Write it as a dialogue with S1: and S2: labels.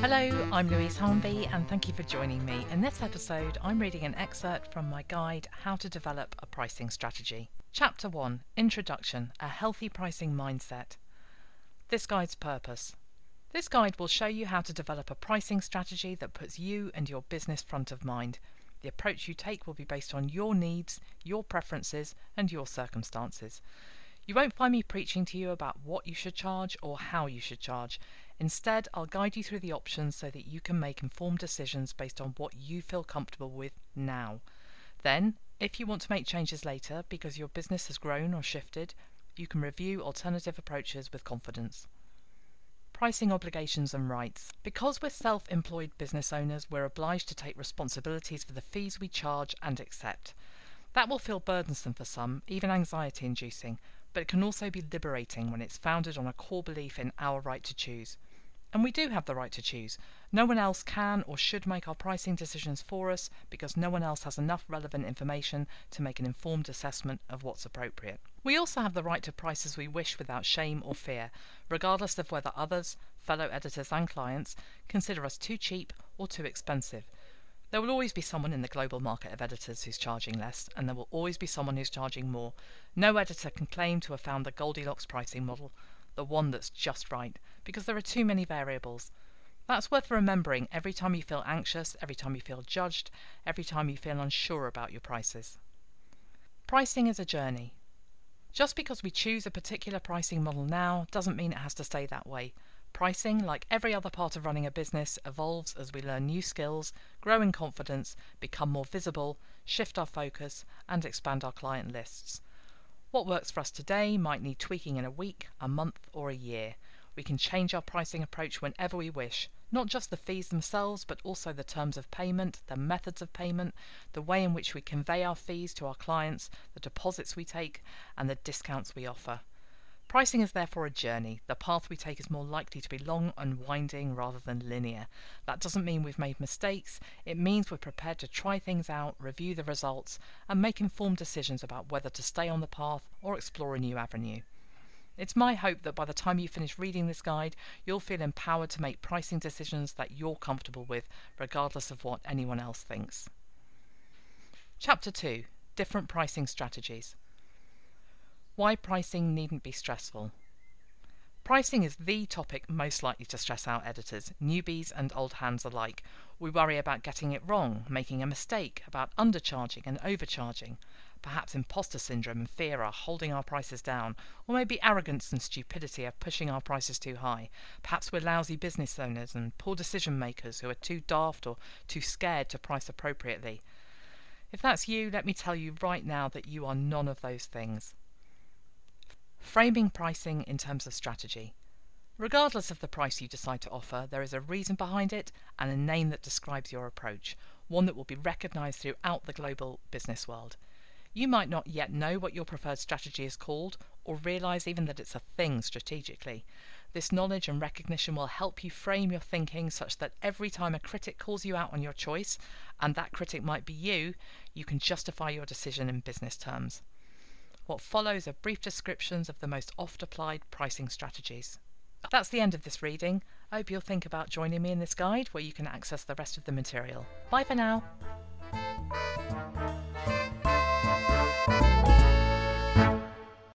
S1: Hello, I'm Louise Harnby, and thank you for joining me. In this episode, I'm reading an excerpt from my guide, How to Develop a Pricing Strategy. Chapter 1 Introduction A Healthy Pricing Mindset. This guide's purpose. This guide will show you how to develop a pricing strategy that puts you and your business front of mind. The approach you take will be based on your needs, your preferences, and your circumstances. You won't find me preaching to you about what you should charge or how you should charge. Instead, I'll guide you through the options so that you can make informed decisions based on what you feel comfortable with now. Then, if you want to make changes later because your business has grown or shifted, you can review alternative approaches with confidence. Pricing obligations and rights. Because we're self employed business owners, we're obliged to take responsibilities for the fees we charge and accept. That will feel burdensome for some, even anxiety inducing, but it can also be liberating when it's founded on a core belief in our right to choose. And we do have the right to choose. No one else can or should make our pricing decisions for us because no one else has enough relevant information to make an informed assessment of what's appropriate. We also have the right to price as we wish without shame or fear, regardless of whether others, fellow editors, and clients consider us too cheap or too expensive. There will always be someone in the global market of editors who's charging less, and there will always be someone who's charging more. No editor can claim to have found the Goldilocks pricing model, the one that's just right, because there are too many variables. That's worth remembering every time you feel anxious, every time you feel judged, every time you feel unsure about your prices. Pricing is a journey. Just because we choose a particular pricing model now doesn't mean it has to stay that way. Pricing, like every other part of running a business, evolves as we learn new skills, grow in confidence, become more visible, shift our focus, and expand our client lists. What works for us today might need tweaking in a week, a month, or a year. We can change our pricing approach whenever we wish, not just the fees themselves, but also the terms of payment, the methods of payment, the way in which we convey our fees to our clients, the deposits we take, and the discounts we offer. Pricing is therefore a journey. The path we take is more likely to be long and winding rather than linear. That doesn't mean we've made mistakes, it means we're prepared to try things out, review the results, and make informed decisions about whether to stay on the path or explore a new avenue. It's my hope that by the time you finish reading this guide, you'll feel empowered to make pricing decisions that you're comfortable with, regardless of what anyone else thinks. Chapter 2 Different Pricing Strategies. Why pricing needn't be stressful. Pricing is the topic most likely to stress out editors, newbies and old hands alike. We worry about getting it wrong, making a mistake, about undercharging and overcharging. Perhaps imposter syndrome and fear are holding our prices down, or maybe arrogance and stupidity are pushing our prices too high. Perhaps we're lousy business owners and poor decision makers who are too daft or too scared to price appropriately. If that's you, let me tell you right now that you are none of those things. Framing pricing in terms of strategy. Regardless of the price you decide to offer, there is a reason behind it and a name that describes your approach, one that will be recognized throughout the global business world. You might not yet know what your preferred strategy is called, or realize even that it's a thing strategically. This knowledge and recognition will help you frame your thinking such that every time a critic calls you out on your choice, and that critic might be you, you can justify your decision in business terms. What follows are brief descriptions of the most oft applied pricing strategies. That's the end of this reading. I hope you'll think about joining me in this guide where you can access the rest of the material. Bye for now.